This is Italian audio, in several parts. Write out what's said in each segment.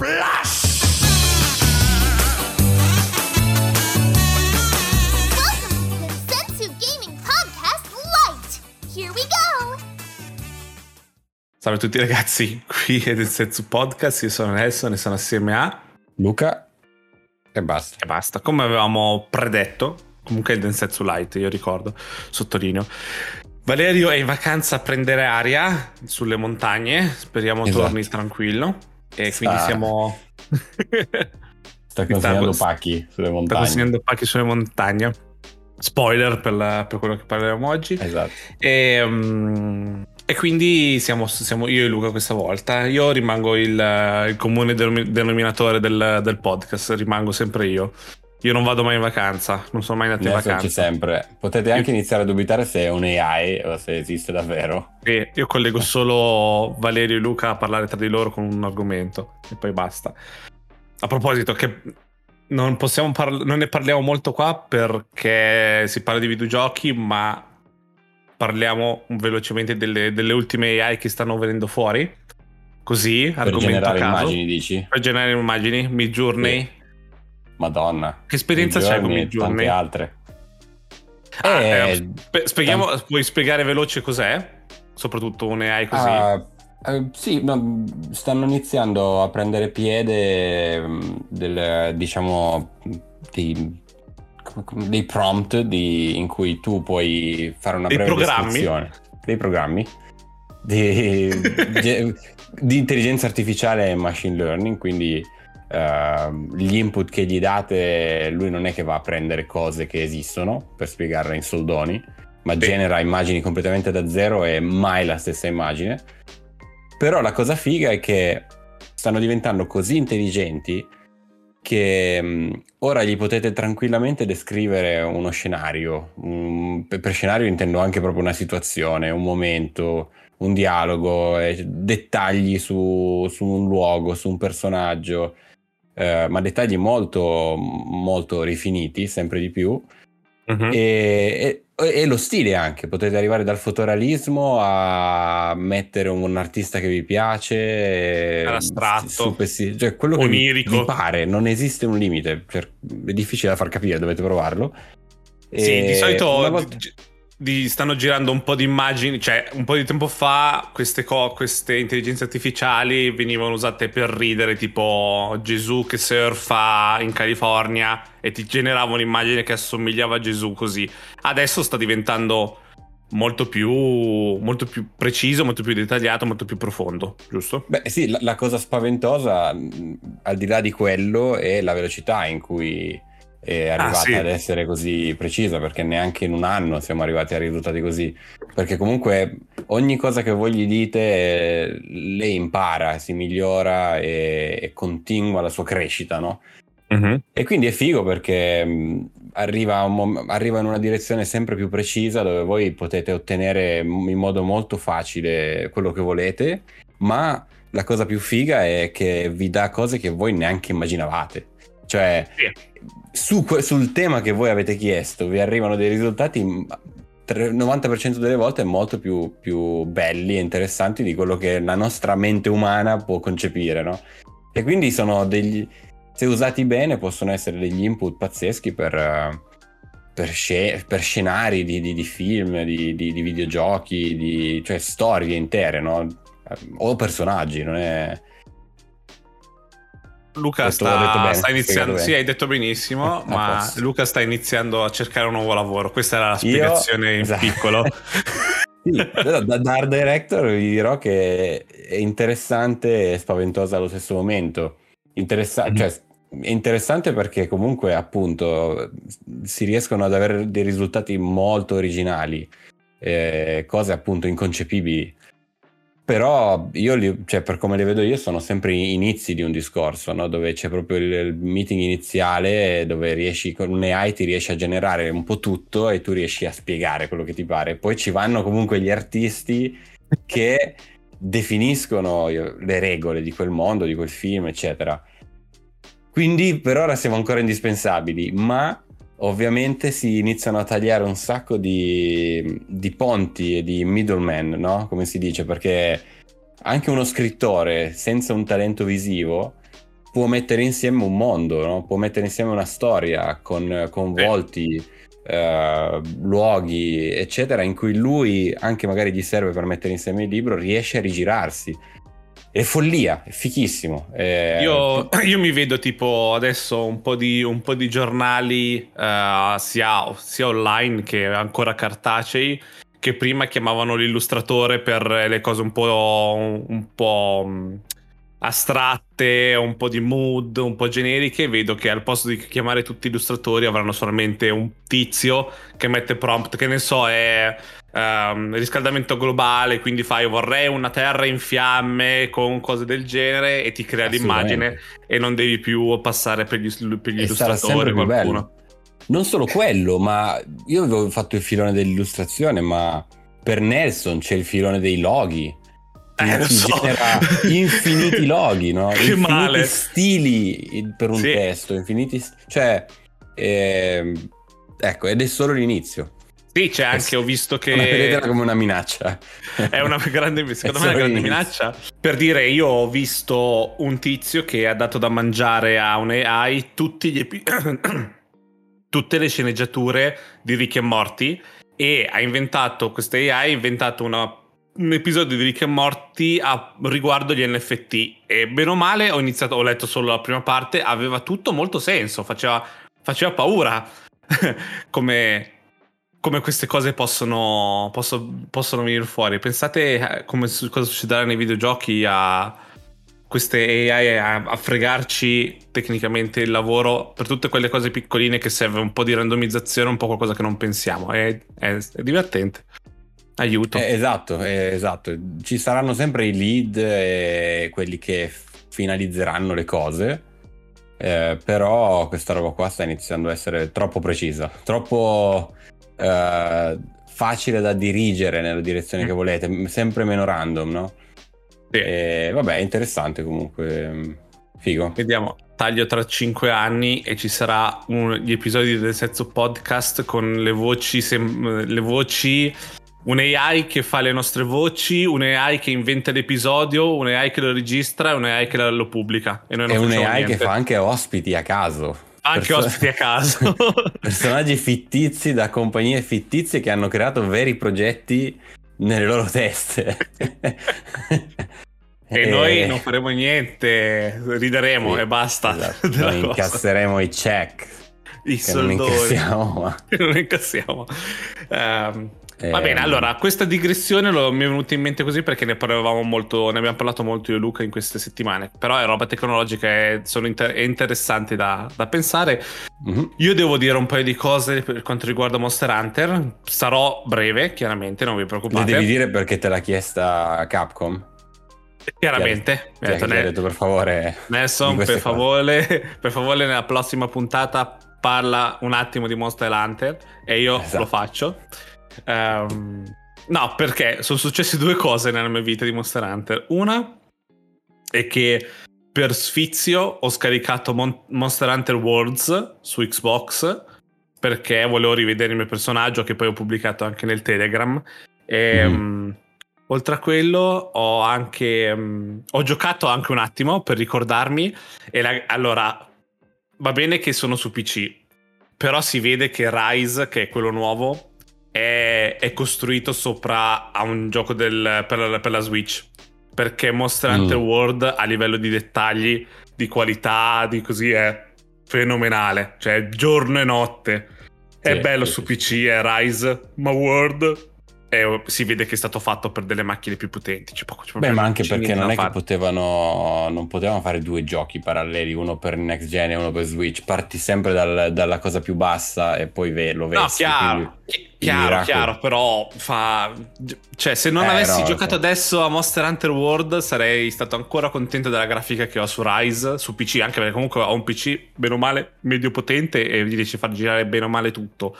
Splash! Welcome to the Sensu Gaming Podcast Lite. Here we go. Salve a tutti ragazzi, qui è del Sensu Podcast, io sono Nelson e sono assieme a... Luca e basta. E basta, come avevamo predetto, comunque è il Densetsu Light, io ricordo, sottolineo. Valerio è in vacanza a prendere aria sulle montagne, speriamo Esatto. torni tranquillo. E Sta- quindi siamo... Sta consegnando sta- pacchi sulle Sta montagne. consegnando pacchi sulle montagne. Spoiler per, la- per quello che parleremo oggi. Esatto. E, mm, e quindi siamo, siamo io e Luca questa volta. Io rimango il, il comune denomi- denominatore del, del podcast, rimango sempre io. Io non vado mai in vacanza, non sono mai andato in Nelson c'è vacanza. sempre. Potete anche iniziare a dubitare se è un AI o se esiste davvero. E io collego solo Valerio e Luca a parlare tra di loro con un argomento e poi basta. A proposito, che non, possiamo parla- non ne parliamo molto qua perché si parla di videogiochi, ma parliamo velocemente delle, delle ultime AI che stanno venendo fuori. Così, Per argomento a generare caso. immagini, dici? Per generare immagini, Midjourney. Madonna. Che esperienza c'è con Midjourney? Tante altre. Ah, Eh, eh, spe- spieghiamo, puoi spiegare veloce cos'è? Soprattutto un AI così. Ah, eh, sì, no, stanno iniziando a prendere piede mh, del, diciamo, come- dei prompt di- in cui tu puoi fare una Dei breve programmi? descrizione. Dei programmi di, di intelligenza artificiale e machine learning, quindi ehm, gli input che gli date, lui non è che va a prendere cose che esistono per spiegarle in soldoni, ma Sì. genera immagini completamente da zero e mai la stessa immagine. Però la cosa figa è che stanno diventando così intelligenti che mh, ora gli potete tranquillamente descrivere uno scenario. Per per scenario intendo anche proprio una situazione, un momento, un dialogo, eh, dettagli su, su un luogo, su un personaggio, eh, ma dettagli molto, molto rifiniti, sempre di più. Mhm. E, e- e lo stile anche, potete arrivare dal fotorealismo a mettere un artista che vi piace, super sti- cioè quello che vi, Onirico. vi pare, non esiste un limite, è difficile da far capire, dovete provarlo. Sì, E di solito volta- di- stanno girando un po' di immagini, cioè un po' di tempo fa queste, co- queste intelligenze artificiali venivano usate per ridere, tipo Gesù che surfa in California e ti generava un'immagine che assomigliava a Gesù così. Adesso sta diventando molto più, molto più preciso, molto più dettagliato, molto più profondo, giusto? Beh sì, la, la cosa spaventosa, al di là di quello, è la velocità in cui è arrivata Ah, sì. ad essere così precisa, perché neanche in un anno siamo arrivati a risultati così. Perché comunque ogni cosa che voi gli dite, lei impara, si migliora e, e continua la sua crescita, no? E quindi è figo perché mh, arriva, mom- arriva in una direzione sempre più precisa dove voi potete ottenere in modo molto facile quello che volete, ma la cosa più figa è che vi dà cose che voi neanche immaginavate. Cioè, Sì. Su sul tema che voi avete chiesto vi arrivano dei risultati il 90% delle volte molto più, più belli e interessanti di quello che la nostra mente umana può concepire, no? E quindi sono degli se usati bene possono essere degli input pazzeschi per, per, sce- per scenari di, di- di film, di, di- videogiochi, cioè storie intere, no? O personaggi, non è... Luca sta, sta iniziando, sì, hai detto benissimo, ma posto. Luca sta iniziando a cercare un nuovo lavoro. Questa era la Io- spiegazione in esatto. piccolo. Sì, però da, da art director vi dirò che è interessante e spaventosa allo stesso momento. Interessa- Mhm. cioè, è interessante perché comunque appunto si riescono ad avere dei risultati molto originali, eh, cose appunto inconcepibili. Però io, li- cioè, per come le vedo io, sono sempre inizi di un discorso, no? dove c'è proprio il, il meeting iniziale, dove riesci con un AI ti riesci a generare un po' tutto e tu riesci a spiegare quello che ti pare. Poi ci vanno comunque gli artisti che definiscono le regole di quel mondo, di quel film, eccetera. Quindi per ora siamo ancora indispensabili, ma ovviamente si iniziano a tagliare un sacco di, di ponti e di middleman, no? Come si dice, perché anche uno scrittore senza un talento visivo può mettere insieme un mondo, no? può mettere insieme una storia con, con volti, eh, luoghi, eccetera, in cui lui, anche magari gli serve per mettere insieme il libro, riesce a rigirarsi. È follia, è fichissimo. è- Io, io mi vedo tipo adesso un po' di, un po' di giornali eh, sia, sia online che ancora cartacei che prima chiamavano l'illustratore per le cose un po', un po' mh, astratte, un po' di mood, un po' generiche. Vedo che al posto di chiamare tutti illustratori avranno solamente un tizio che mette prompt, che ne so, è ehm, riscaldamento globale, quindi fai vorrei una terra in fiamme con cose del genere e ti crea l'immagine e non devi più passare per gli, per gli illustratori qualcuno. bello. Non solo quello, ma io avevo fatto il filone dell'illustrazione, ma per Nelson c'è il filone dei loghi. Eh, Ti so. genera infiniti loghi, no? Che infiniti male. stili per un Sì. testo, infiniti... Cioè, ehm, ecco, ed è solo l'inizio. Sì, c'è anche, ho visto Non vedetela che come una minaccia. è una grande, secondo me è una grande minaccia. Per dire, io ho visto un tizio che ha dato da mangiare a un AI tutti gli epi- tutte le sceneggiature di Rick e Morty e ha inventato, questa AI ha inventato una- un episodio di Rick e Morty a riguardo gli NFT e bene o male ho iniziato, ho letto solo la prima parte, aveva tutto molto senso, faceva, faceva paura come, come queste cose possono, posso- possono venire fuori. Pensate eh, come cosa succederà nei videogiochi a queste AI a, fregarci tecnicamente il lavoro per tutte quelle cose piccoline che serve un po' di randomizzazione, un po' qualcosa che non pensiamo. È, è- è divertente. Aiuto. Eh, esatto, eh, esatto. Ci saranno sempre i lead e quelli che finalizzeranno le cose. eh, però questa roba qua sta iniziando a essere troppo precisa, troppo eh, facile da dirigere nella direzione che Mm. volete, m- sempre meno random, no? Sì. E, vabbè, interessante comunque. mm, Figo. Vediamo, taglio tra 5 anni e ci sarà un- gli episodi del Sezzo Podcast con le voci, sem- le voci, un AI che fa le nostre voci, un AI che inventa l'episodio, un AI che lo registra e un AI che lo pubblica. E È un AI niente. che fa anche ospiti a caso. Anche Perso- ospiti a caso. Personaggi fittizi da compagnie fittizie che hanno creato veri progetti nelle loro teste. e noi non faremo niente, rideremo Sì, e basta. esatto. Noi incasseremo i check I che non soldoni. incassiamo, non incassiamo. Ehm, Va Ehm. bene, allora, questa digressione lo- mi è venuta in mente così perché ne parlavamo molto, ne abbiamo parlato molto io e Luca in queste settimane. Però è roba tecnologica e sono inter- è interessante da, da pensare. Mhm. Io devo dire un paio di cose per quanto riguarda Monster Hunter. Sarò breve, chiaramente, non vi le preoccupate. devi dire perché te l'ha chiesta Capcom. Chiaramente. Ti ha- detto, ti ha "Ne- detto per favore. Nelson, per queste cose." favore, per favore, nella prossima puntata parla un attimo di Monster Hunter e io Esatto. lo faccio. Ehm, no, perché sono successe due cose nella mia vita di Monster Hunter. Una è che per sfizio ho scaricato Mon- Monster Hunter Worlds su Xbox perché volevo rivedere il mio personaggio che poi ho pubblicato anche nel Telegram. E, Mhm. mm, oltre a quello ho anche mm, ho giocato anche un attimo per ricordarmi e la- allora va bene che sono su PC però si vede che Rise che è quello nuovo è, è costruito sopra a un gioco del- per, la, per la Switch perché Monster Mm. Hunter World a livello di dettagli di qualità di così è fenomenale cioè giorno e notte è Sì, bello sì, su PC è Rise ma World è- si vede che è stato fatto per delle macchine più potenti c'è poco, c'è Beh, ma anche perché non è che fare. potevano, non potevano fare due giochi paralleli, uno per next gen e uno per Switch. Parti sempre dal- dalla cosa più bassa e poi ve- lo vedi. No, chiaro, chi- chiaro, chiaro, però fa... Cioè, se non Eh, avessi no, giocato sì. adesso a Monster Hunter World sarei stato ancora contento della grafica che ho su Rise, su PC, anche perché comunque ho un PC bene o male medio potente e gli riesce a far girare bene o male tutto.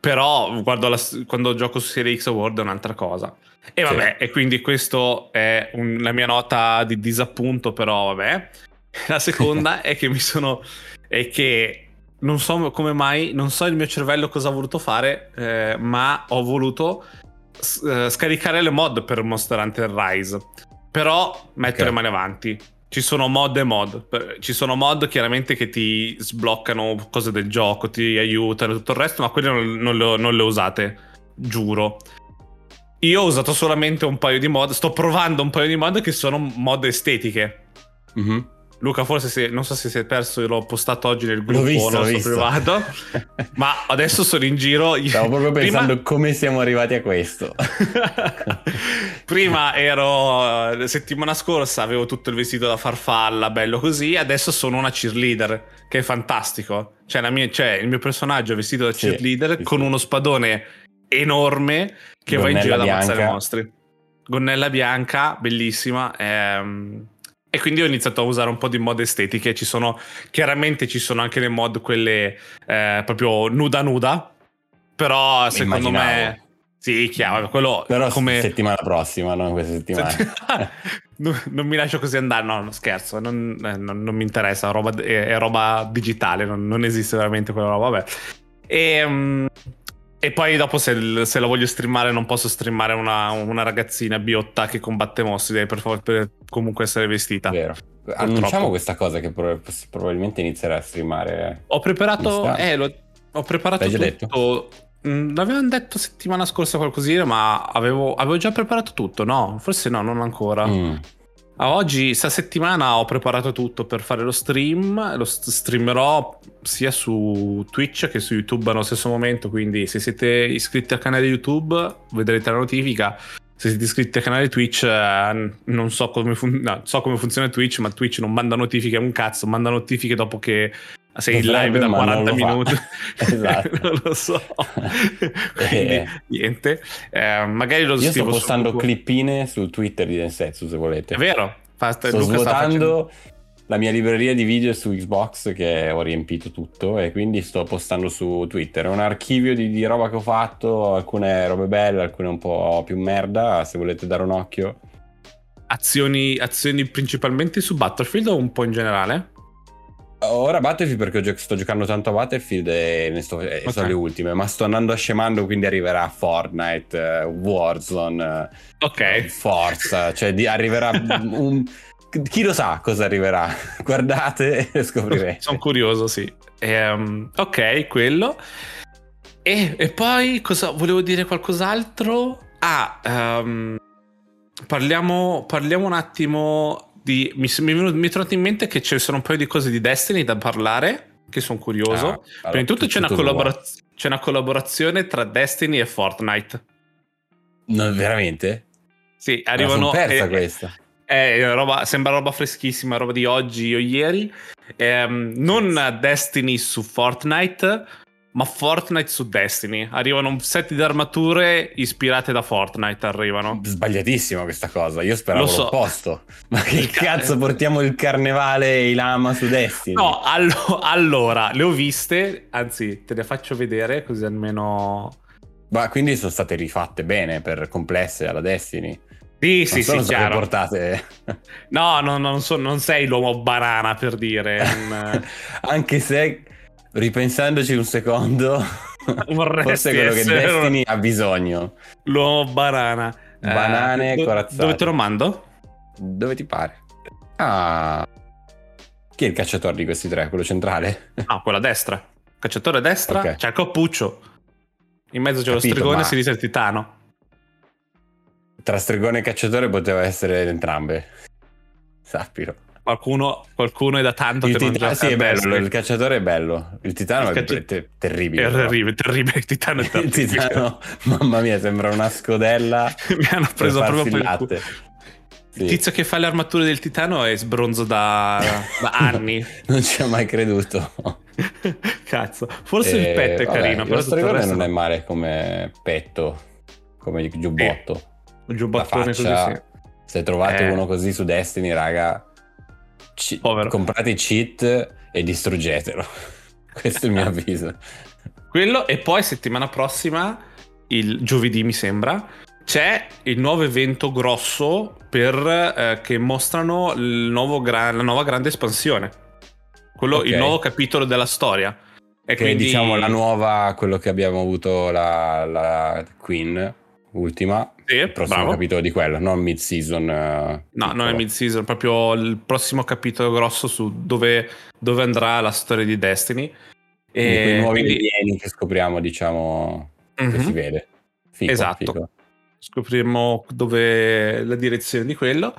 Però guardo la- quando gioco su Serie X World è un'altra cosa. E vabbè, e quindi questo è un- la mia nota di disappunto, però vabbè. La seconda è che mi sono... è che non so come mai, non so il mio cervello cosa ha voluto fare, eh, ma ho voluto s- eh, scaricare le mod per Monster Hunter Rise. Però metto Ok. le mani avanti. Ci sono mod e mod. Ci sono mod chiaramente che ti sbloccano cose del gioco, ti aiutano e tutto il resto, ma quelle non, non le, usate, giuro. Io ho usato solamente un paio di mod, sto provando un paio di mod che sono mod estetiche. Mhm. Luca, forse se- non so se si è perso, l'ho postato oggi nel gruppo visto, nostro visto. privato. ma adesso sono in giro. Stavo proprio Prima- pensando come siamo arrivati a questo. Prima ero eh, settimana scorsa avevo tutto il vestito da farfalla, bello così. Adesso sono una cheerleader, che è fantastico. Cioè, la mia- cioè, il mio personaggio è vestito da cheerleader sì, con uno spadone enorme che va in Gonnella giro ad ammazzare bianca. i mostri. Gonnella bianca, bellissima. ehm, e quindi ho iniziato a usare un po' di mod estetiche. Ci sono chiaramente ci sono anche le mod, quelle eh, proprio nuda nuda. Però secondo Immaginavo. me. Sì, chiaro, quello Però come settimana prossima, non questa settimana. non, non mi lascio così andare, no, no scherzo, non, eh, non- non mi interessa, roba- è, è roba digitale, non, non esiste veramente quella roba, vabbè. E, mm, e poi dopo se, se la voglio streamare non posso streamare una, una ragazzina biotta che combatte mostri, deve per, per comunque essere vestita. Vero. Annunciamo questa cosa che pro- probabilmente inizierà a streamare. Ho preparato, eh, lo- ho preparato L'hai già tutto. Mm, L'avevano detto settimana scorsa qualcosina, ma avevo, avevo già preparato tutto, no? Forse no, non ancora. Mm. Oggi, sta settimana, ho preparato tutto per fare lo stream. Lo st- streamerò sia su Twitch che su YouTube allo stesso momento. Quindi, se siete iscritti al canale YouTube, vedrete la notifica. Se siete iscritti al canale Twitch, eh, non so come, fun- no, so come funziona Twitch, ma Twitch non manda notifiche un cazzo, manda notifiche dopo che sei in Dovrebbe, live da ma non 40 lo fa. minuti. Esatto. non lo so. Quindi, Eh. niente. Eh, magari lo Io sto su postando Google. clippine sul Twitter di Densetsu se volete. È vero. Fa- Sto Luca svuotando la mia libreria di video su Xbox che ho riempito tutto e quindi sto postando su Twitter. È un archivio di, di roba che ho fatto, alcune robe belle, alcune un po' più merda, se volete dare un occhio. Azioni, azioni principalmente su Battlefield o un po' in generale? Ora Battlefield perché gio- sto giocando tanto a Battlefield e ne sto, e Ok. sono le ultime, ma sto andando a scemando, quindi arriverà Fortnite, eh, Warzone, eh, Ok. Forza, cioè di- arriverà un... Chi lo sa cosa arriverà? Guardate e scoprirete. Sono curioso, sì. Ehm, ok, quello. E, e poi cosa volevo dire qualcos'altro? Ah, ehm, parliamo, parliamo un attimo di. Mi, mi, è venuto- mi è tornato in mente che ci sono un paio di cose di Destiny da parlare. Che sono curioso. Ah, allora, Prima di tutto c'è una, tutto nuovo. collabora- c'è una collaborazione tra Destiny e Fortnite. No, veramente? Sì, arrivano. persa eh, questa. È roba, sembra roba freschissima, roba di oggi o ieri. Ehm, non Destiny su Fortnite, ma Fortnite su Destiny. Arrivano un set di armature ispirate da Fortnite. Arrivano. Sbagliatissima questa cosa, io speravo Lo so. l'opposto. Ma che Il ca- cazzo portiamo il carnevale e i lama su Destiny? No, allo- allora, le ho viste, anzi, te le faccio vedere così almeno. Ma quindi sono state rifatte bene per complesse alla Destiny. Sì, sì, sono sì, chiaro. portate No, no, non, so- non sei l'uomo banana per dire. un- Anche se ripensandoci un secondo, Vorresti forse è quello che un- Destiny ha bisogno. L'uomo banana. Eh, Banane do- corazzate. Dove te lo mando? Dove ti pare? Ah. Chi è il cacciatore di questi tre? Quello centrale? Ah, quella a destra. Cacciatore a destra, Ok. c'è il cappuccio. In mezzo c'è lo Capito, stregone ma- e si dice il titano. Tra stregone e cacciatore poteva essere entrambe. Sappilo. Qualcuno, qualcuno è da tanto Il che non titano, gioca sì, è bello. Destiny. Il cacciatore è bello. Il titano Il è caccia- te- terribile. È terribile, terribile, il titano è Il terribile. titano, mamma mia, sembra una scodella. Mi hanno preso proprio per il il latte. Sì. Il tizio che fa le armature del titano è sbronzo da, da anni. Non ci ho mai creduto. Cazzo. Forse il Eh, petto è vabbè, carino, però tutto il resto non è male come petto, come giubbotto. un La giubbottone così, sì. se trovate Eh. uno così su Destiny, raga, Povero. comprate i cheat e distruggetelo. Questo è il mio avviso. Quello e poi settimana prossima, il giovedì mi sembra, c'è il nuovo evento grosso per, eh, che mostrano il nuovo gra- la nuova grande espansione. Quello, Ok. Il nuovo capitolo della storia. E Che quindi diciamo la nuova, quello che abbiamo avuto la, la Queen, ultima, Sì, il prossimo bravo. capitolo di quello, non mid-season. eh, No, non è piccolo. mid-season, proprio il prossimo capitolo grosso su dove, dove andrà la storia di Destiny. E nuovi quindi- alieni che scopriamo, diciamo, che Mhm. si vede. Figo, Esatto. figo. scopriremo dove la direzione di quello.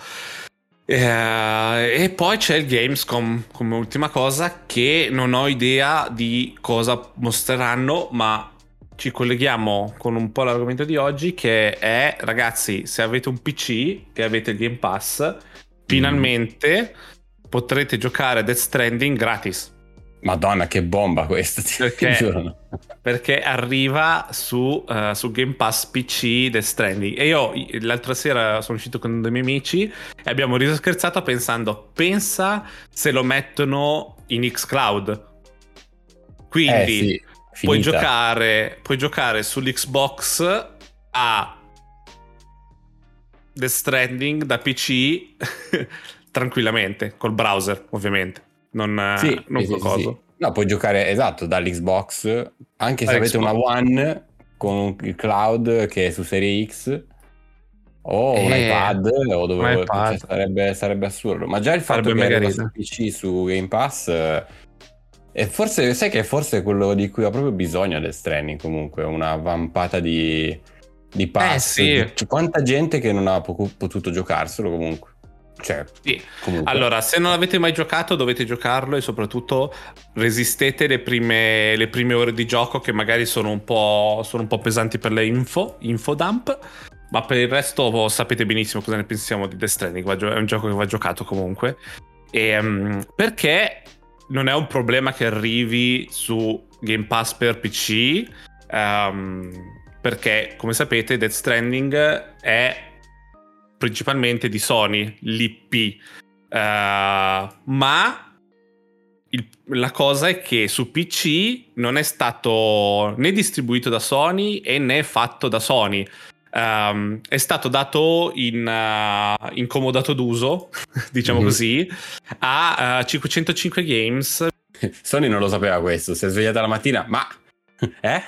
Eh, e poi c'è il Gamescom come ultima cosa che non ho idea di cosa mostreranno, ma ci colleghiamo con un po' l'argomento di oggi che è ragazzi, se avete un PC e avete il Game Pass, finalmente potrete giocare Death Stranding gratis. Madonna, che bomba questa, ti Perché- giuro. perché arriva su, eh, su Game Pass PC Death Stranding. E io l'altra sera sono uscito con dei miei amici e abbiamo riso scherzato pensando pensa se lo mettono in xCloud quindi Eh sì, puoi, giocare, puoi giocare sull'Xbox a Death Stranding da PC tranquillamente col browser ovviamente non, Sì, non sì, coso. sì. No, puoi giocare esatto dall'Xbox, anche se avete una One con il cloud che è su Serie X o un Eh, iPad o dove un iPad. cioè, sarebbe, sarebbe assurdo. Ma già il fatto Sarebbe che arriva su ridere. PC su Game Pass e forse sai che forse è quello di cui ha proprio bisogno del Stranding comunque, una vampata di di pass. Eh, sì. Quanta gente che non ha po- potuto giocarselo comunque. Cioè, Sì. comunque. Allora, se non avete mai giocato, dovete giocarlo e soprattutto resistete le prime, le prime ore di gioco che magari sono un po', sono un po' pesanti per le info, infodump. Ma per il resto sapete benissimo cosa ne pensiamo di Death Stranding. È un gioco che va giocato comunque. E, mm, perché non è un problema che arrivi su Game Pass per PC. ehm, perché, come sapete, Death Stranding è principalmente di Sony, l'IP. Eh, ma il- la cosa è che su PC non è stato né distribuito da Sony né fatto da Sony. Ehm, è stato dato in, eh, in comodato d'uso, diciamo Mhm. così, a eh, 505 Games. Sony non lo sapeva questo, si è svegliata la mattina, ma eh?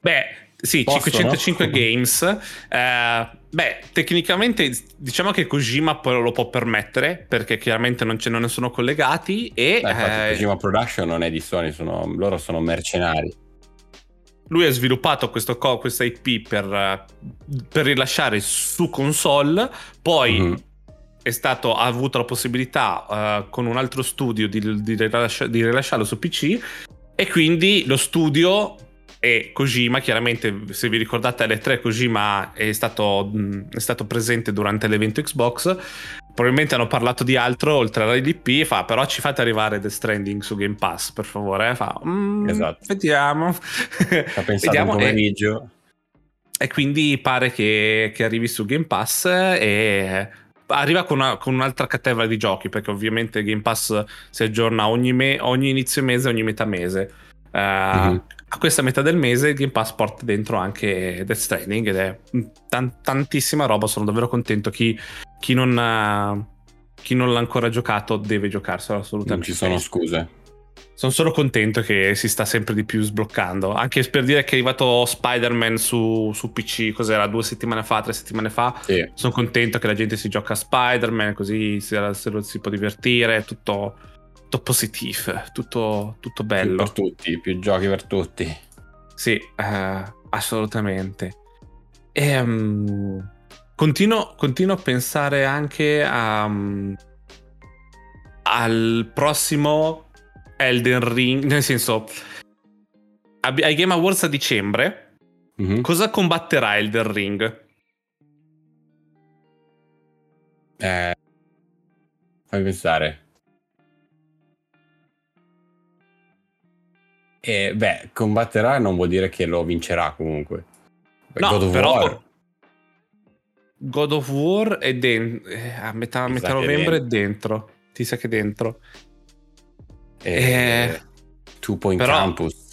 Beh, sì, Posso, 505 no? Games. eh, beh, tecnicamente diciamo che Kojima poi lo può permettere perché chiaramente non, ce- non ne sono collegati e Dai, infatti, Kojima Production non è di Sony, sono- loro sono mercenari. Lui ha sviluppato questo co- questa IP per, per rilasciare su console, poi Mhm. è stato, ha avuto la possibilità eh, con un altro studio di, di rilascia- di rilasciarlo su PC e quindi lo studio e Kojima, chiaramente se vi ricordate alle 3 Kojima è stato, mh, è stato presente durante l'evento Xbox, probabilmente hanno parlato di altro oltre all'IDP e fa però ci fate arrivare The Stranding su Game Pass per favore, fa "Mm, Esatto. vediamo. Ha pensato Vediamo, un e- pomeriggio. e quindi pare che, che arrivi su Game Pass e arriva con, una- con un'altra categoria di giochi perché ovviamente Game Pass si aggiorna ogni, me- ogni inizio mese ogni metà mese Eh, Mhm. a questa metà del mese il Game Pass porta dentro anche Death Stranding ed è tan- tantissima roba sono davvero contento chi, chi non ha- chi non l'ha ancora giocato deve giocarselo Non assolutamente ci sono scuse. sono solo contento che si sta sempre di più sbloccando. Anche per dire che è arrivato Spider-Man su, su PC, cos'era, due settimane fa, tre settimane fa. Sì. Sono contento che la gente si gioca a Spider-Man, così si, se lo si può divertire. Tutto, tutto positivo, tutto, tutto Più bello. per tutti, più giochi per tutti. Sì, eh, assolutamente. Ehm, continuo, continuo a pensare anche a, mm, al prossimo Elden Ring, nel senso, ai Game Awards a dicembre, Mhm. cosa combatterà Elden Ring? Eh, fammi pensare. E beh, combatterà non vuol dire che lo vincerà comunque. Beh, No, God of però War, God of War è den- eh, a metà, metà novembre è dentro. Ti sa che è dentro. eh, eh, Two Point però- Campus.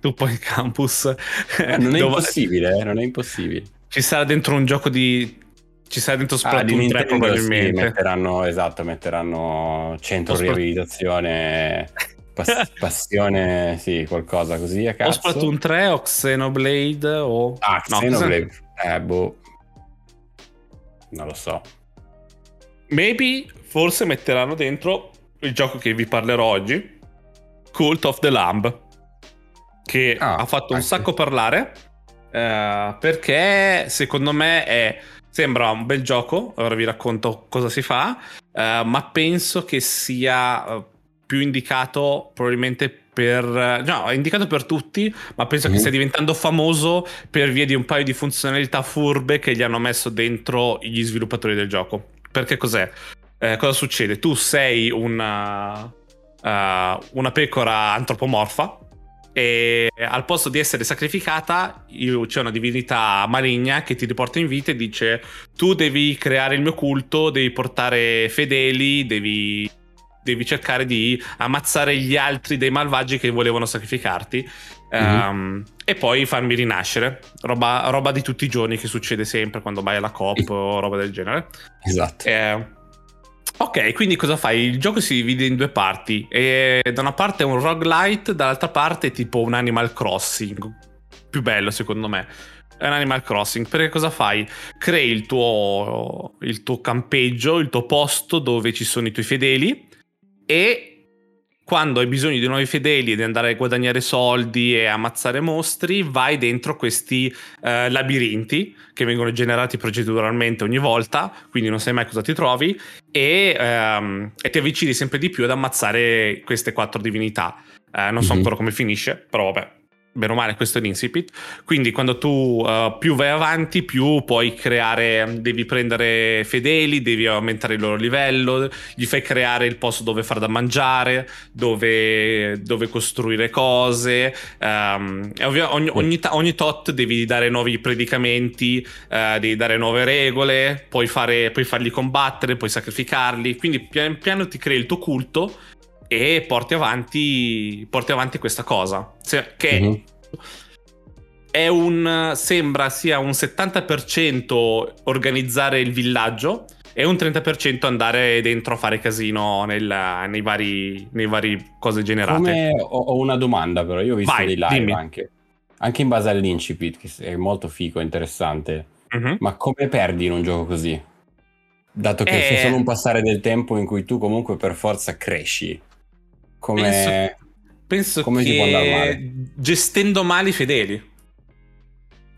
Tu poi in campus. Eh, non è dove- impossibile, eh, non è impossibile. Ci sarà dentro un gioco di. Ci sarà dentro Ah, Splatoon 3 Nintendo sì, probabilmente. metteranno, esatto, metteranno centro Splat- riabilitazione pass- passione, sì, qualcosa così a O cazzo. Splatoon 3 o Xenoblade o... Ah, no, Xenoblade. Eh, boh. Non lo so. Maybe forse metteranno dentro il gioco che vi parlerò oggi, Cult of the Lamb, che Ah, ha fatto un anche. sacco parlare, eh, perché secondo me è, sembra un bel gioco, ora vi racconto cosa si fa, eh, ma penso che sia eh, più indicato probabilmente per... No, è indicato per tutti, ma penso che Mhm. stia diventando famoso per via di un paio di funzionalità furbe che gli hanno messo dentro gli sviluppatori del gioco. Perché cos'è? Eh, cosa succede? Tu sei una, uh, una pecora antropomorfa e al posto di essere sacrificata io- c'è una divinità maligna che ti riporta in vita e dice tu devi creare il mio culto, devi portare fedeli, devi, devi cercare di ammazzare gli altri dei malvagi che volevano sacrificarti ehm, e poi farmi rinascere. Roba, roba di tutti i giorni che succede sempre quando vai alla COP o roba del genere. Esatto. Eh, ok, quindi cosa fai? Il gioco si divide in due parti. E da una parte è un roguelite, dall'altra parte è tipo un Animal Crossing. Più bello, secondo me. È un Animal Crossing. Perché cosa fai? Crei il tuo, il tuo campeggio, il tuo posto dove ci sono i tuoi fedeli. E quando hai bisogno di nuovi fedeli e di andare a guadagnare soldi e ammazzare mostri, vai dentro questi eh, labirinti che vengono generati proceduralmente ogni volta, quindi non sai mai cosa ti trovi, e, ehm, e ti avvicini sempre di più ad ammazzare queste quattro divinità. Eh, non so Mhm. ancora come finisce, però vabbè. Bene o male, questo è l'incipit. Quindi, quando tu eh, più vai avanti, più puoi creare, devi prendere fedeli, devi aumentare il loro livello, gli fai creare il posto dove far da mangiare, dove, dove costruire cose. e ovvio- ogni, ogni, ogni tot devi dare nuovi predicamenti, eh, devi dare nuove regole, puoi, fare, puoi farli combattere, puoi sacrificarli. Quindi pian piano ti crei il tuo culto e porti avanti, porti avanti questa cosa. Se- che Mhm. è un sembra sia un 70% organizzare il villaggio e un 30% andare dentro a fare casino nel- nei, vari, nei vari cose generate. Come ho, una domanda, però. Io ho visto Vai, dei live dimmi. anche. Anche in base all'incipit, che è molto figo, interessante. Mhm. Ma come perdi in un gioco così? Dato che Eh. c'è solo un passare del tempo in cui tu comunque per forza cresci. Come... Penso Come si può andare che male? gestendo male i fedeli.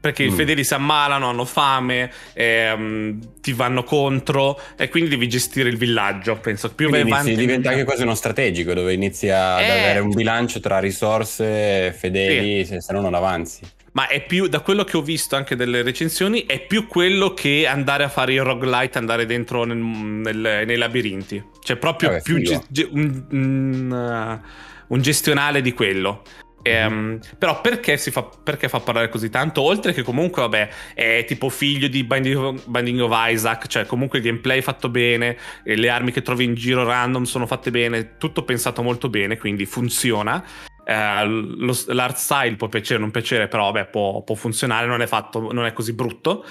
Perché i Mm. fedeli si ammalano, hanno fame, ehm, ti vanno contro e quindi devi gestire il villaggio. Penso più vai avanti. diventa anche quasi uno strategico dove inizi ad Eh. avere un bilancio tra risorse fedeli, se, se no non avanzi. Ma è più, da quello che ho visto anche delle recensioni, è più quello che andare a fare il roguelite, andare dentro nel- nel- nei labirinti. Cioè proprio Vabbè, più figo. ge- ge- un, un, uh, un gestionale di quello. Ehm, però perché, si fa, perché fa parlare così tanto? Oltre che comunque, vabbè, è tipo figlio di Binding of, Binding of Isaac, cioè comunque il gameplay è fatto bene, le armi che trovi in giro random sono fatte bene, tutto pensato molto bene, quindi funziona. Eh, lo- l'art style può piacere o non piacere, però vabbè, può, può funzionare, non è, fatto, non è così brutto.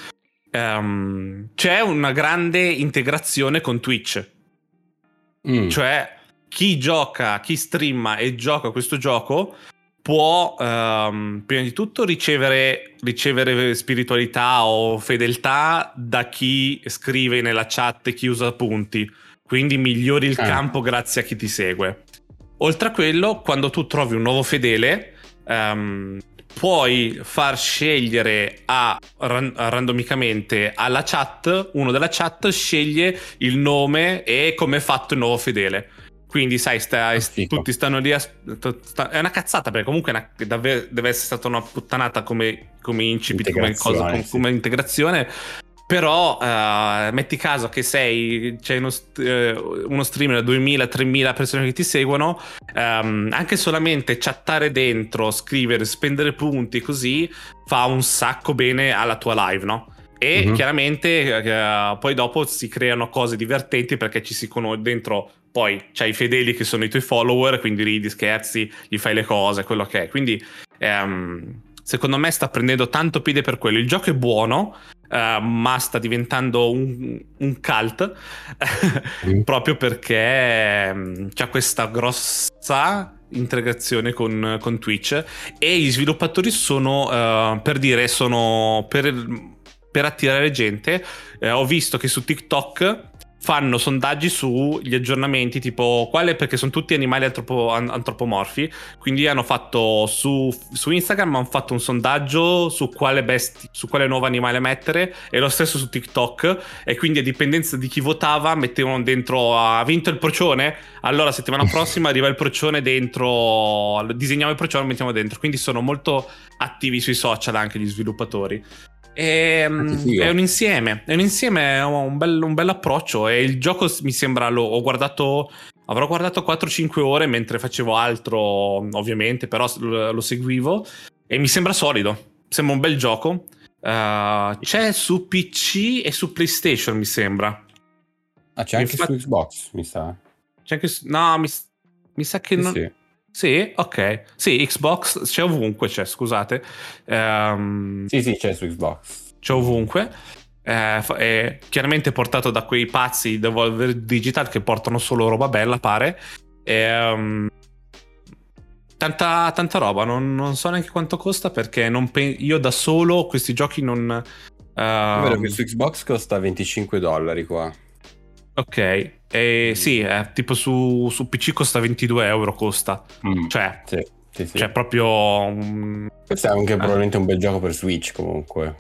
Ehm, c'è una grande integrazione con Twitch, Mm. cioè chi gioca, chi streama e gioca questo gioco può ehm, prima di tutto ricevere, ricevere spiritualità o fedeltà da chi scrive nella chat e chi usa punti. Quindi migliori il Ah. campo grazie a chi ti segue. Oltre a quello, quando tu trovi un nuovo fedele, ehm, puoi far scegliere a, ran- randomicamente alla chat, uno della chat sceglie il nome e come è fatto il nuovo fedele. Quindi, sai, sta- Figo. tutti stanno lì. a- sta- è una cazzata perché comunque una- davvero- deve essere stata una puttanata come, come incipit, come, cosa, come, come integrazione. Però eh, metti caso che sei, c'è uno, eh, uno streamer, 2000-3000 persone che ti seguono, ehm, anche solamente chattare dentro, scrivere, spendere punti così fa un sacco bene alla tua live, no? E Mhm. chiaramente eh, poi dopo si creano cose divertenti perché ci si conosce dentro. Poi c'hai i fedeli che sono i tuoi follower, quindi ridi, scherzi, gli fai le cose, quello che è. Quindi ehm, secondo me sta prendendo tanto piede per quello. Il gioco è buono, uh, ma sta diventando un, un cult mm. proprio perché um, c'ha questa grossa integrazione con, con, Twitch e gli sviluppatori sono, uh, per dire, sono per, per attirare gente. Uh, ho visto che su TikTok fanno sondaggi sugli aggiornamenti tipo quale perché sono tutti animali antropo, antropomorfi quindi hanno fatto su, su, Instagram hanno fatto un sondaggio su quale, besti, su quale nuovo animale mettere e lo stesso su TikTok e quindi a dipendenza di chi votava mettevano dentro ha vinto il procione? Allora settimana prossima arriva il procione dentro disegniamo il procione e lo mettiamo dentro. Quindi sono molto attivi sui social anche gli sviluppatori e, ehm, è un insieme, è un insieme, un bel, un bel approccio e il gioco mi sembra, lo, ho guardato, avrò guardato 4-5 ore mentre facevo altro ovviamente, però lo, lo seguivo e mi sembra solido, sembra un bel gioco. Uh, c'è su PC e su PlayStation mi sembra. Ah, c'è anche Infatti, su Xbox, mi sa. C'è anche su... No, mi, mi sa che sì, non... Sì. Sì, ok. Sì, Xbox c'è ovunque, c'è, scusate. Um, sì, sì, c'è su Xbox. C'è ovunque. Eh, è chiaramente portato da quei pazzi di Devolver Digital che portano solo roba bella, pare. E, um, tanta, tanta roba, non, non, so neanche quanto costa perché pe- io da solo questi giochi non... Uh, è vero che su Xbox costa 25 dollari qua. Ok, e sì, eh, tipo su, su, PC costa 22 euro, costa. Mm, cioè, sì, sì, sì. cioè proprio... Um... Questo è anche eh. probabilmente un bel gioco per Switch comunque.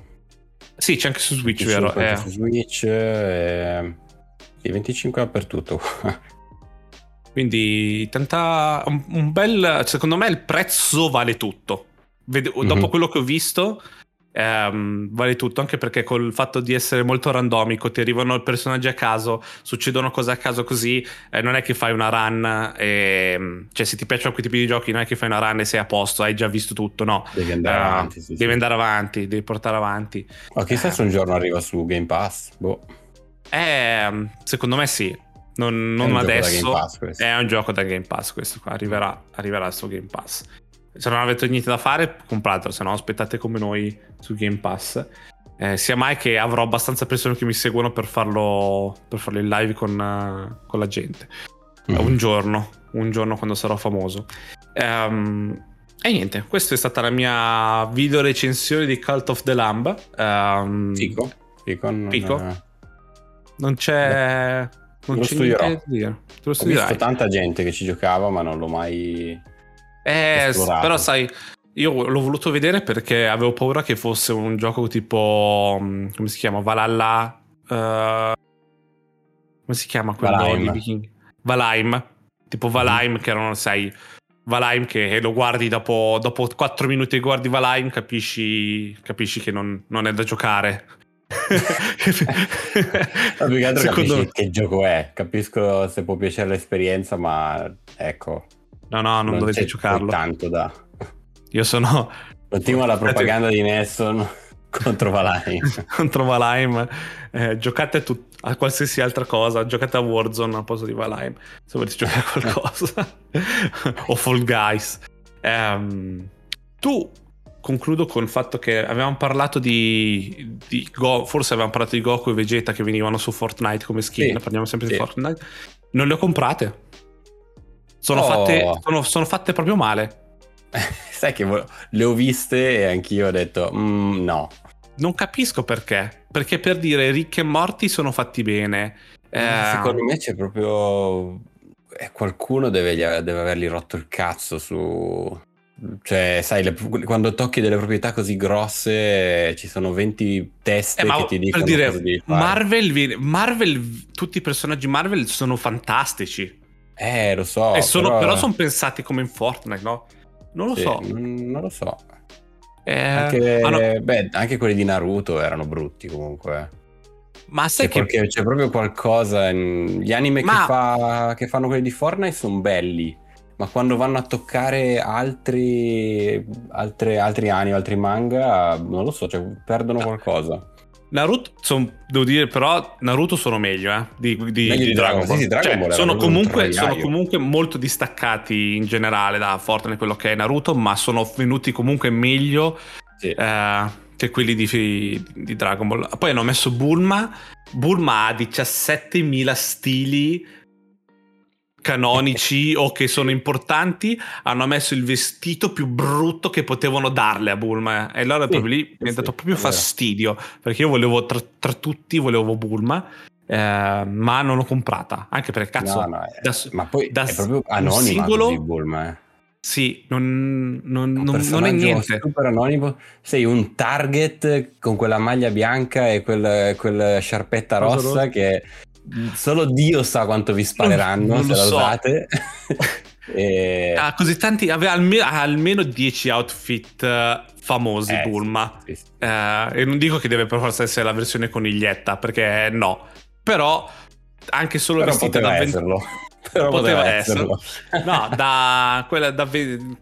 Sì, c'è anche su Switch, vero? Eh. Su Switch, eh... sì, 25 dappertutto. Quindi tanta... Un, un, bel... Secondo me il prezzo vale tutto. Mm-hmm. Dopo quello che ho visto ehm, vale tutto, anche perché col fatto di essere molto randomico, ti arrivano i personaggi a caso, succedono cose a caso così, eh, non è che fai una run, e, cioè se ti piacciono quei tipi di giochi non è che fai una run e sei a posto, hai già visto tutto, no. Devi andare uh, avanti. Sì, devi sì. andare avanti, devi portare avanti. Ma chissà eh. se un giorno arriva su Game Pass, boh. Eh, secondo me sì. Non, non adesso. Pass, è un gioco da Game Pass questo qua. Arriverà, arriverà su Game Pass se non avete niente da fare, compratelo, se no aspettate come noi su Game Pass. Eh, sia mai che avrò abbastanza persone che mi seguono per farlo, per farlo in live con, uh, con la gente. Mm-hmm. Un giorno, un giorno quando sarò famoso. Um, e niente, questa è stata la mia video recensione di Cult of the Lamb. Um, Fico. Fico. Non, Fico. non c'è... Non lo c'è studierò. niente da dire. Ho visto tanta gente che ci giocava, ma non l'ho mai eh, però sai, io l'ho voluto vedere perché avevo paura che fosse un gioco tipo. Mm, come si chiama? Valhalla. Uh, come si chiama quello Valheim. di Viking? Valheim. Tipo Valheim, mm. che erano, sai. Valheim che lo guardi dopo, dopo 4 minuti che guardi Valheim, capisci, capisci che non, non è da giocare. Secondo... che gioco è. Capisco se può piacere l'esperienza, ma ecco, No, no, non, non dovete giocarlo. tanto da... Io sono... Continua la propaganda di Nesson contro Valheim. contro Valheim. Eh, giocate tut- a qualsiasi altra cosa. Giocate a Warzone al posto di Valheim. Se volete giocare a qualcosa. o Fall Guys. Um, tu concludo con il fatto che avevamo parlato di, di Go- forse avevamo parlato di Goku e Vegeta che venivano su Fortnite come skin. Sì, Parliamo sempre sì. di Fortnite. Non le ho comprate. Sono, oh. fatte, sono, sono fatte proprio male. Sai che le ho viste e anch'io ho detto mm, no. Non capisco perché. Perché per dire Rick e Morty sono fatti bene. Eh... Secondo me c'è proprio. Eh, qualcuno deve, deve avergli rotto il cazzo su. Cioè, sai, le, quando tocchi delle proprietà così grosse ci sono 20 teste eh, che ti dicono per dire, Marvel, Marvel, tutti i personaggi Marvel sono fantastici. Eh, lo so. Sono, però, però sono pensati come in Fortnite, no? Non lo sì, so. Non lo so. Eh, anche, ah, no. beh, anche quelli di Naruto erano brutti comunque. Ma sai che... Perché c'è proprio qualcosa... In... Gli anime ma... che, fa... che fanno quelli di Fortnite sono belli, ma quando vanno a toccare altri, altri, altri anime, altri manga, non lo so, cioè, perdono qualcosa. Naruto, son- devo dire però, Naruto sono meglio eh, di, di- Meglio di Dragon Ball. Sì, Dragon Cioè, Ball sono, comunque, sono comunque molto distaccati in generale da Fortnite quello che è Naruto, ma sono venuti comunque meglio Sì. eh, che quelli di, di Dragon Ball. Poi hanno messo Bulma. Bulma ha 17.000 stili canonici o che sono importanti. Hanno messo il vestito più brutto che potevano darle a Bulma. E allora Sì, proprio lì mi è dato proprio vero. fastidio. Perché io volevo, tra, tra tutti, volevo Bulma. eh, ma non l'ho comprata. Anche perché cazzo. No, no, è- da- ma poi da è proprio un anonima singolo- Bulma, eh. Sì, non, non- non- non è niente. super anonimo. Sei un target con quella maglia bianca e quel, quel sciarpetta rossa rosa. che solo Dio sa quanto vi spareranno Non se lo la so. usate. e... Ha così tanti. Aveva alme- ha almeno 10 outfit eh, famosi. Eh, Bulma. sì, sì. Eh, e non dico che deve per forza essere la versione coniglietta, perché no. Però anche solo Però vestita da 20 esserlo. Però Poteva poteva esserlo. No, da quella da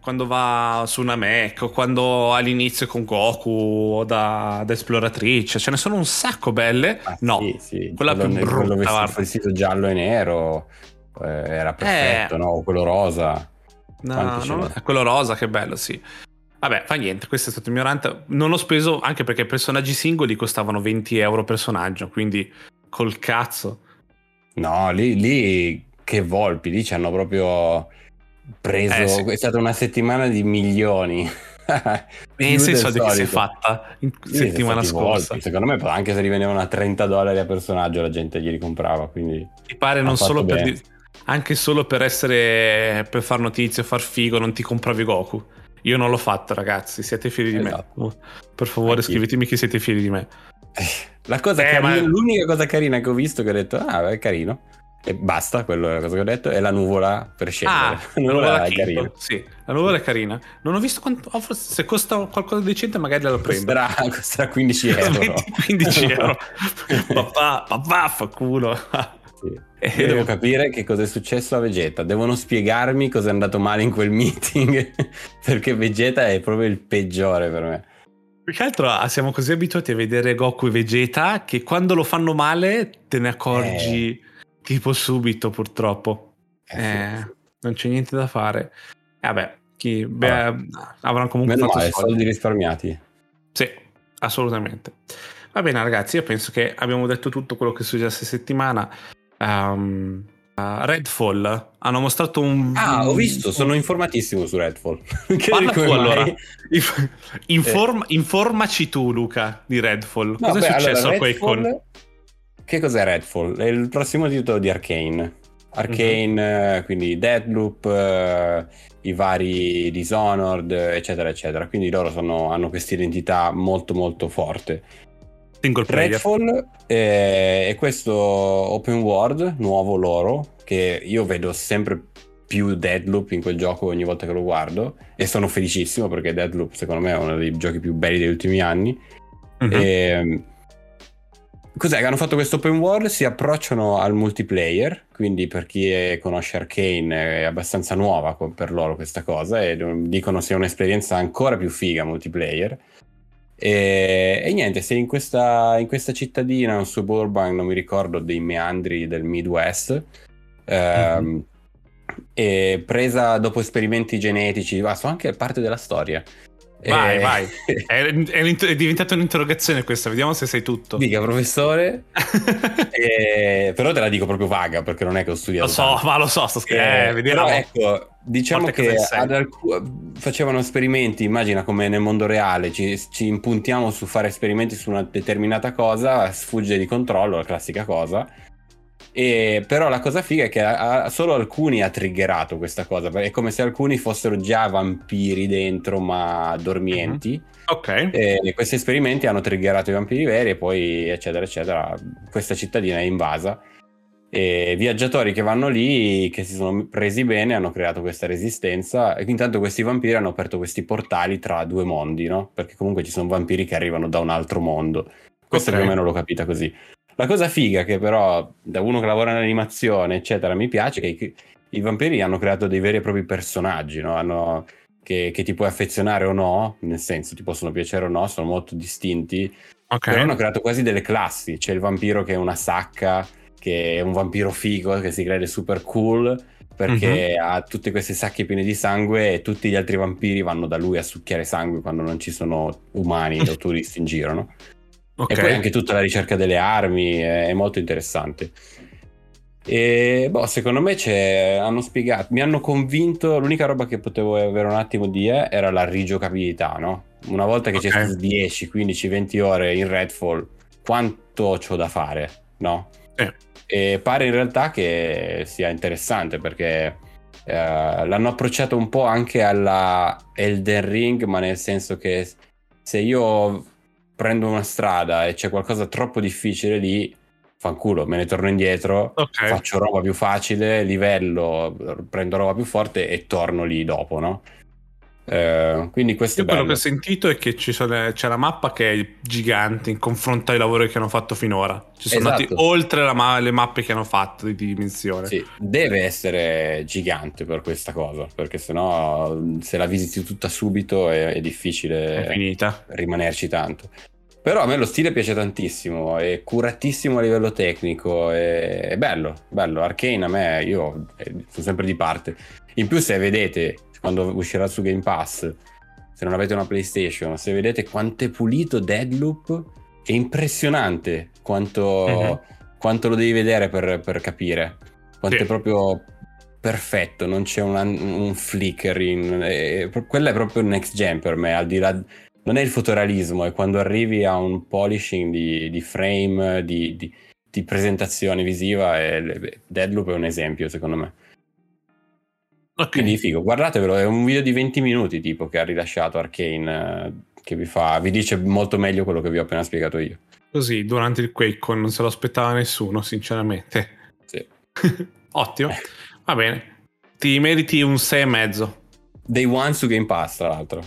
quando va su Namek o quando all'inizio con Goku o da, da esploratrice, ce ne sono un sacco belle. Ah, no, sì, sì, quella quello, più quello brutta, vestito, guarda. vestito giallo e nero eh, era perfetto, no? O quello rosa. No, no, quello rosa, che bello, sì. Vabbè, fa niente, questo è stato il mio rant. Non ho speso anche perché i personaggi singoli costavano 20 euro personaggio, quindi col cazzo. No, lì, lì che volpi, lì ci hanno proprio preso. Eh, sì. È stata una settimana di milioni. In senso che si è fatta in Sì, settimana scorsa. volpi. Secondo me, anche se li vendevano a 30 dollari a personaggio, la gente glieli comprava. Quindi Ti pare non solo per di- anche solo per essere per far notizie far figo, non ti compravi Goku. Io non l'ho fatto, ragazzi. Siete fieri di Esatto. me. Per favore, Anch'io. scrivetemi che siete fieri di me. la cosa Eh, carina, ma- l'unica cosa carina che ho visto che ho detto, ah, è carino. E basta, quello è la cosa che ho detto, è la nuvola per scendere. Ah, la la nuvola nuvola è Kinto. carina. Sì, la nuvola è carina. Non ho visto quanto. oh, se costa qualcosa di decente, magari la prendo. Costerà, costerà 15 euro. 20, 15 euro. papà, papà, fa culo. Sì. Eh, Io devo capire che cosa è successo a Vegeta. Devono spiegarmi cosa è andato male in quel meeting. perché Vegeta è proprio il peggiore per me. Più che altro ah, siamo così abituati a vedere Goku e Vegeta che quando lo fanno male te ne accorgi tipo subito, purtroppo. Eh, Eh. Non c'è niente da fare. E vabbè, chi, beh, Vabbè. avranno comunque Meno fatto male, soldi. soldi risparmiati. Sì, assolutamente. Va bene, ragazzi, io penso che abbiamo detto tutto quello che è successo settimana. Um, uh, Redfall hanno mostrato un. Ah, ho visto, sono informatissimo su Redfall. Parla tu allora. Inf- inform- Informaci tu, Luca, di Redfall. No, Cosa beh, è successo allora, a? Redfall- Che cos'è Redfall? È il prossimo titolo di Arkane. Arkane, Mhm. eh, quindi Deadloop, eh, i vari Dishonored, eccetera, eccetera. Quindi loro sono- hanno questa identità molto, molto forte. Single player. Redfall è, è questo open world nuovo loro, che io vedo sempre più Deadloop in quel gioco ogni volta che lo guardo e sono felicissimo perché Deadloop secondo me è uno dei giochi più belli degli ultimi anni. Mhm. E, cos'è che hanno fatto questo open world? Si approcciano al multiplayer, quindi per chi è- conosce Arcane è abbastanza nuova per loro questa cosa e dicono sia un'esperienza ancora più figa multiplayer. E, e niente, sei in questa, in questa cittadina, un suburban, non mi ricordo, dei meandri del Midwest. ehm, E presa dopo esperimenti genetici, ma sono anche parte della storia. Vai, E- vai. È, è è diventata un'interrogazione questa, vediamo se sai tutto. Dica, professore. Eh, però te la dico proprio vaga perché non è che ho studiato. lo so, tanto. ma lo so, sto scherzando. Eh, vediamo. però ecco, diciamo Porta a che alcu- facevano esperimenti, immagina come nel mondo reale, ci, ci impuntiamo su fare esperimenti su una determinata cosa, sfugge di controllo, la classica cosa. E, però la cosa figa è che a- a- solo alcuni ha triggerato questa cosa, è come se alcuni fossero già vampiri dentro ma dormienti. Ok. E questi esperimenti hanno triggerato i vampiri veri e poi eccetera eccetera. Questa cittadina è invasa e viaggiatori che vanno lì, che si sono presi bene, hanno creato questa resistenza e intanto questi vampiri hanno aperto questi portali tra due mondi, no? Perché comunque ci sono vampiri che arrivano da un altro mondo. Questo Ok. più o meno l'ho capita così. La cosa figa che però da uno che lavora nell'animazione, eccetera, mi piace è che i, vampiri hanno creato dei veri e propri personaggi, no? Hanno, che, che ti puoi affezionare o no, nel senso ti possono piacere o no, sono molto distinti Ok. Però hanno creato quasi delle classi. C'è il vampiro che è una sacca, che è un vampiro figo, che si crede super cool, perché Mhm. ha tutte queste sacche piene di sangue e tutti gli altri vampiri vanno da lui a succhiare sangue quando non ci sono umani o turisti in giro, no? Ok. E poi anche tutta la ricerca delle armi è, molto interessante. E boh, secondo me c'è, hanno spiegato, mi hanno convinto. L'unica roba che potevo avere un attimo di è era la rigiocabilità, no? Una volta che c'è Ok. stato 10, 15, 20 ore in Redfall, quanto c'ho da fare, no? Sì. E pare in realtà che sia interessante perché eh, l'hanno approcciato un po' anche alla Elden Ring, ma nel senso che se io prendo una strada e c'è qualcosa troppo difficile lì, fanculo, me ne torno indietro, Ok. faccio roba più facile, livello, prendo roba più forte e torno lì dopo, no? Eh, quindi questo Io è quello bello. che ho sentito è che ci sono- c'è la mappa che è gigante in confronto ai lavori che hanno fatto finora. Ci sono Esatto. andati oltre la le mappe che hanno fatto di dimensione. Sì, deve essere gigante per questa cosa, perché sennò se la visiti tutta subito è, è difficile È rimanerci tanto. Però a me lo stile piace tantissimo, è curatissimo a livello tecnico, è, è bello, bello. Arcane a me, io eh, sono sempre di parte. In più se vedete, quando uscirà su Game Pass, se non avete una PlayStation, se vedete quanto è pulito Deadloop, è impressionante quanto, Mhm. quanto lo devi vedere per, per capire. Quanto Sì. è proprio perfetto, non c'è una- un flickering. è- quella è proprio il next gen per me, al di là non è il fotorealismo, è quando arrivi a un polishing di, di frame, di, di- di presentazione visiva. E Deadloop è un esempio, secondo me. Ok. Quindi figo, guardatevelo, è un video di 20 minuti tipo che ha rilasciato Arcane, eh, che vi, fa, vi dice molto meglio quello che vi ho appena spiegato io. Così durante il QuakeCon non se lo aspettava nessuno, sinceramente. Sì. Ottimo. Va bene. Ti meriti un 6,5. Day One su Game Pass, tra l'altro.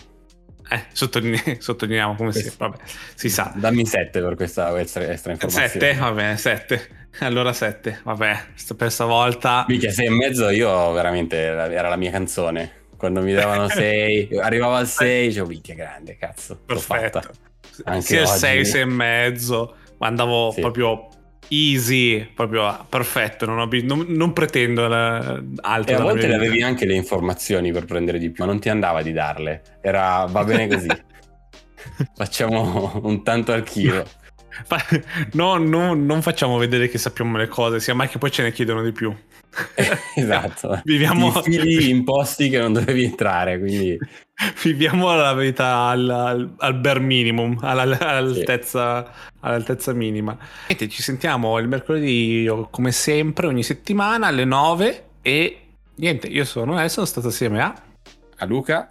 Eh, sottoline- sottolineiamo come si, vabbè, si sa. Dammi 7 per questa extra, extra informazione. 7, va bene, 7. Allora 7, vabbè, per stavolta. Minchia, 6 e mezzo io veramente era la mia canzone. Quando mi davano 6, arrivavo al 6, dicevo, minchia grande, cazzo. Perfetto. Anche Sia oggi. 6, 6 e mezzo, ma andavo Sì. proprio easy, proprio perfetto, non, ho non- non pretendo la- altro. E a volte avevi anche le informazioni per prendere di più, ma non ti andava di darle. Era va bene così. Facciamo un tanto al chilo. No, no, non facciamo vedere che sappiamo le cose, sia mai che poi ce ne chiedono di più. esatto. Viviamo- fili in posti che non dovevi entrare, quindi Viviamo la verità al, al, al bare minimum, alla- all'altezza, all'altezza minima. Niente, ci sentiamo il mercoledì, come sempre, ogni settimana alle 9 e niente, io sono adesso sono stato assieme a a Luca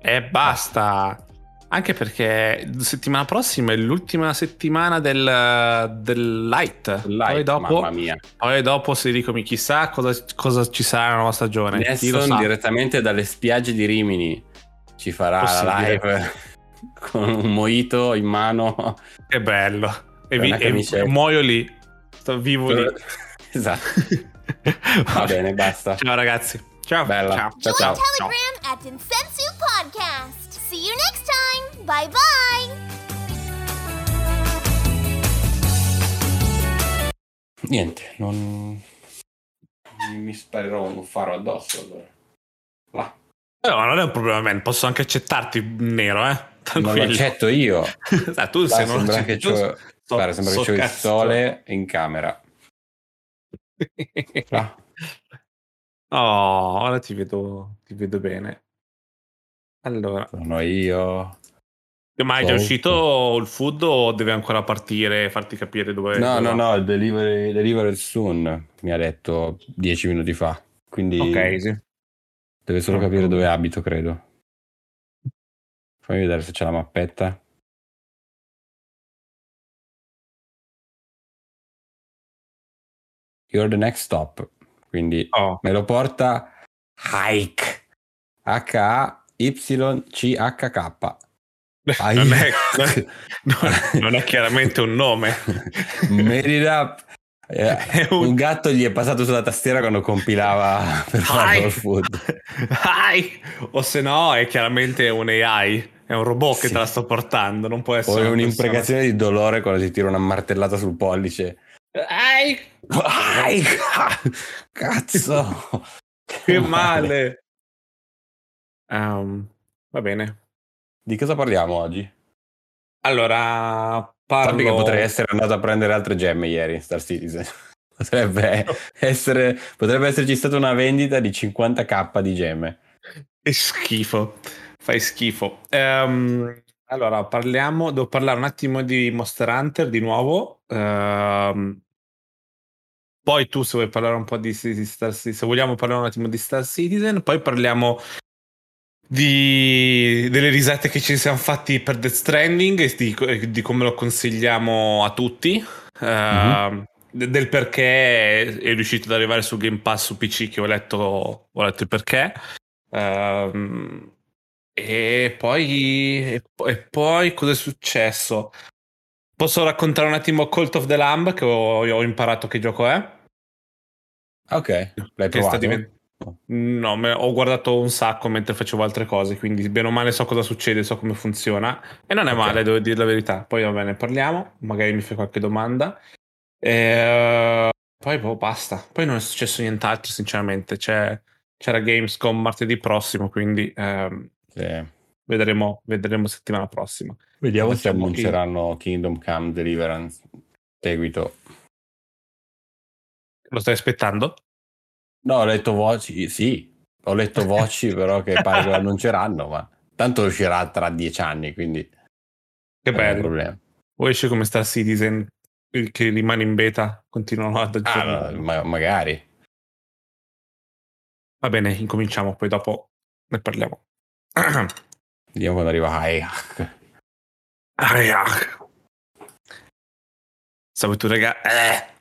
e basta. Anche perché settimana prossima è l'ultima settimana del, del light. live, poi, dopo, mamma mia. poi dopo si ricomi chissà cosa, cosa ci sarà nella nuova stagione. Sa. direttamente dalle spiagge di Rimini ci farà la live con un mojito in mano. Che bello. E, vi, e muoio lì. Sto vivo lì. esatto. Va bene, basta. Ciao ragazzi. Ciao. Bella. Ciao. Ciao, Join ciao. Telegram at Insensu Podcast. See you next time. Bye bye. Niente, non mi sparerò un faro addosso allora. Va. Eh, ma non è un problema, man. Posso anche accettarti nero, eh. Non lo Tranquillo. accetto io. Ah, tu Là se non sembra che c'ho, sto- guarda, sembra che sto c'ho il sole in camera. Va. Oh, ora ti vedo, ti vedo bene. Allora, Sono io. Ma è già uscito il food o deve ancora partire e farti capire dove No, dove no, va? no, il delivery, delivery soon mi ha detto dieci minuti fa. Quindi Ok, sì. deve solo capire dove abito, credo. Fammi vedere se c'è la mappetta. You're the next stop. Quindi Oh, me lo porta Hike. H-A-Y-C-H-K. Non, è, non- non è chiaramente un nome. Up. Eh, un- un gatto gli è passato sulla tastiera quando compilava per fare food. Hi! O se no è chiaramente un AI È un robot che Sì. te la sta portando, non può essere una un'imprecazione di dolore quando ti tira una martellata sul pollice. Ai, Ai, cazzo! che male. Ehm, va bene. Di cosa parliamo oggi? Allora, Sappi che parlo... potrei essere andato a prendere altre gemme ieri in Star Citizen. Potrebbe, essere, potrebbe esserci stata una vendita di 50k di gemme. Che schifo, fai schifo. Ehm, allora, parliamo, devo parlare un attimo di Monster Hunter di nuovo. Ehm, poi tu se vuoi parlare un po' di, di Star Citizen, se vogliamo parlare un attimo di Star Citizen, poi parliamo di, delle risate che ci siamo fatti per Death Stranding e di, di come lo consigliamo a tutti. De- del perché è riuscito ad arrivare su Game Pass su PC che ho letto, ho letto il perché. Ehm, e poi e, po- e poi cosa è successo? Posso raccontare un attimo Cult of the Lamb che ho, ho imparato che gioco è? Ok, l'hai provato? divent- No, me- ho guardato un sacco mentre facevo altre cose, quindi bene o male so cosa succede, so come funziona. E non è Ok. male, devo dire la verità. Poi va bene, parliamo, magari mi fai qualche domanda. E, poi boh, basta. Poi non è successo nient'altro, sinceramente. C'è- c'era Gamescom martedì prossimo, quindi ehm, Sì. vedremo, vedremo settimana prossima. Vediamo se Facciamo chi- annunceranno Kingdom Come Deliverance seguito. Lo stai aspettando? No, ho letto voci, sì, ho letto voci però che pare che annunceranno, ma tanto uscirà tra dieci anni, quindi Che bello. problema. O esce come Star Citizen che rimane in beta, continuano ad Ah, aggiornare. no, ma- magari. Va bene, incominciamo, poi dopo ne parliamo. Vediamo quando arriva Hai. Ah, Salve tu, raga. Eh.